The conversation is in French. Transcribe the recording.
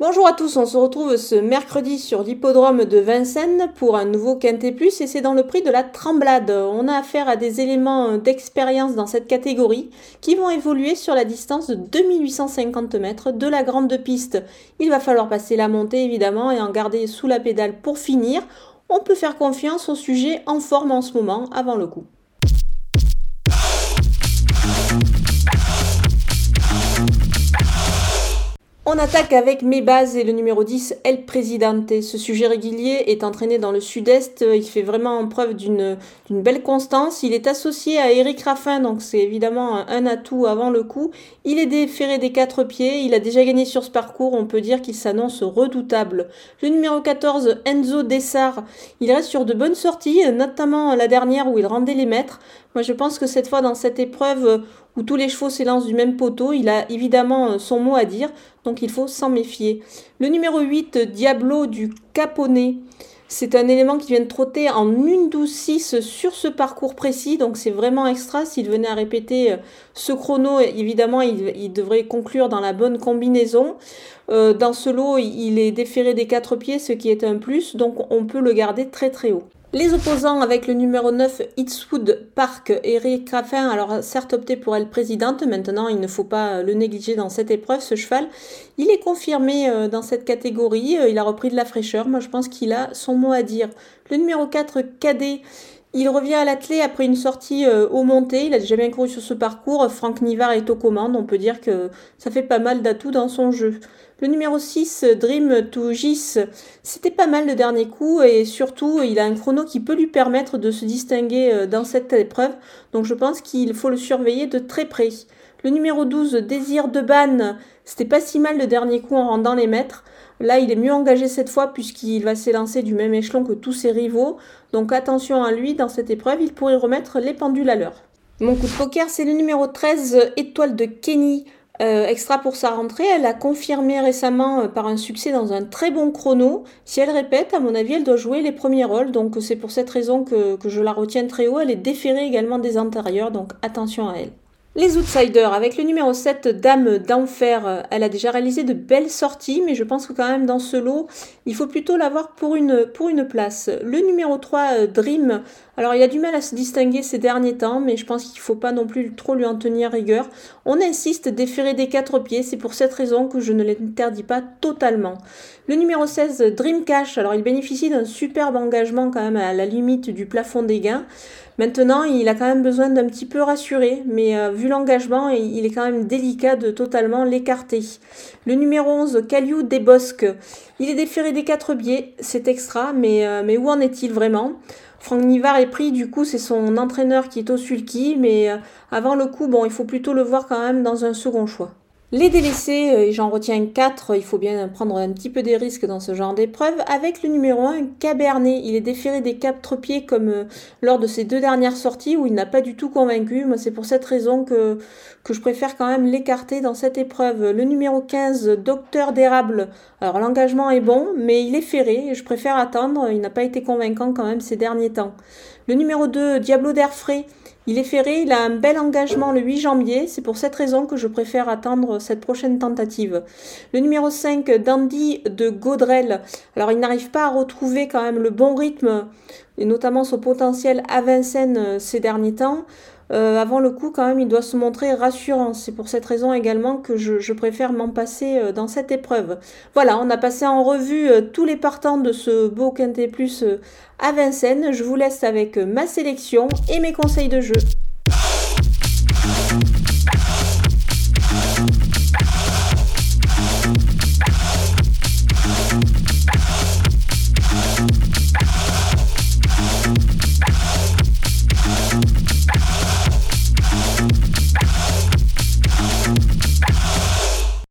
Bonjour à tous, on se retrouve ce mercredi sur l'hippodrome de Vincennes pour un nouveau Quintet Plus et c'est dans le prix de la tremblade. On a affaire à des éléments d'expérience dans cette catégorie qui vont évoluer sur la distance de 2850 mètres de la grande piste. Il va falloir passer la montée évidemment et en garder sous la pédale pour finir. On peut faire confiance au sujet en forme en ce moment avant le coup. On attaque avec mes bases et le numéro 10, El Presidente. Ce sujet régulier est entraîné dans le sud-est. Il fait vraiment preuve d'une belle constance. Il est associé à Eric Raffin, donc c'est évidemment un atout avant le coup. Il est déféré des quatre pieds. Il a déjà gagné sur ce parcours. On peut dire qu'il s'annonce redoutable. Le numéro 14, Enzo Dessart. Il reste sur de bonnes sorties, notamment la dernière où il rendait les maîtres. Moi, je pense que cette fois, dans cette épreuve où tous les chevaux s'élancent du même poteau, il a évidemment son mot à dire, donc il faut s'en méfier. Le numéro 8, Diablo du Caponnet. C'est un élément qui vient de trotter en 1 12 6 sur ce parcours précis, donc c'est vraiment extra. S'il venait à répéter ce chrono, évidemment, il, devrait conclure dans la bonne combinaison. Euh, dans ce lot, il est déféré des quatre pieds, ce qui est un plus, donc on peut le garder très très haut. Les opposants avec le numéro 9, Itzwood Park, Eric Raffin, alors certes opté pour elle présidente, maintenant il ne faut pas le négliger dans cette épreuve, ce cheval. Il est confirmé euh, dans cette catégorie, euh, il a repris de la fraîcheur, moi je pense qu'il a son mot à dire. Le numéro 4, Cadet, il revient à l'athlé après une sortie euh, au monté. Il a déjà bien couru sur ce parcours. Franck Nivard est aux commandes. On peut dire que ça fait pas mal d'atouts dans son jeu. Le numéro 6, Dream to Gis, c'était pas mal le dernier coup et surtout il a un chrono qui peut lui permettre de se distinguer euh, dans cette épreuve. Donc je pense qu'il faut le surveiller de très près. Le numéro 12, Désir de Ban, c'était pas si mal le dernier coup en rendant les mètres. Là, il est mieux engagé cette fois puisqu'il va s'élancer du même échelon que tous ses rivaux. Donc attention à lui, dans cette épreuve, il pourrait remettre les pendules à l'heure. Mon coup de poker, c'est le numéro 13, Étoile de Kenny. Euh, extra pour sa rentrée, elle a confirmé récemment euh, par un succès dans un très bon chrono. Si elle répète, à mon avis, elle doit jouer les premiers rôles, donc c'est pour cette raison que, que je la retiens très haut. Elle est déférée également des antérieurs, donc attention à elle. Les outsiders, avec le numéro 7, Dame d'Enfer, elle a déjà réalisé de belles sorties, mais je pense que quand même dans ce lot, il faut plutôt l'avoir pour une, place. Le numéro 3, Dream, alors il a du mal à se distinguer ces derniers temps, mais je pense qu'il ne faut pas non plus trop lui en tenir rigueur. On insiste déférer des quatre pieds, c'est pour cette raison que je ne l'interdis pas totalement. Le numéro 16, Dream Cash, alors il bénéficie d'un superbe engagement quand même à la limite du plafond des gains. Maintenant, il a quand même besoin d'un petit peu rassurer, mais euh, vu l'engagement, il est quand même délicat de totalement l'écarter. Le numéro 11, Caliou des Bosques, il est déféré des quatre biais, c'est extra, mais, euh, où en est-il vraiment? Franck Nivard est pris, du coup, c'est son entraîneur qui est au sulky, mais euh, avant le coup, bon, il faut plutôt le voir quand même dans un second choix. Les délaissés, euh, j'en retiens 4, il faut bien prendre un petit peu des risques dans ce genre d'épreuve. Avec le numéro 1, Cabernet, il est déféré des quatre pieds comme euh, lors de ses deux dernières sorties où il n'a pas du tout convaincu. Moi, c'est pour cette raison que, que je préfère quand même l'écarter dans cette épreuve. Le numéro 15, Docteur d'érable. Alors l'engagement est bon, mais il est ferré, je préfère attendre, il n'a pas été convaincant quand même ces derniers temps. Le numéro 2, Diablo d'air frais. Il est ferré, il a un bel engagement le 8 janvier, c'est pour cette raison que je préfère attendre cette prochaine tentative. Le numéro 5, Dandy de Gaudrel. Alors il n'arrive pas à retrouver quand même le bon rythme, et notamment son potentiel à Vincennes euh, ces derniers temps. Euh, avant le coup, quand même, il doit se montrer rassurant. C'est pour cette raison également que je, préfère m'en passer euh, dans cette épreuve. Voilà, on a passé en revue euh, tous les partants de ce beau Quintet Plus à Vincennes. Je vous laisse avec ma sélection et mes conseils de jeu.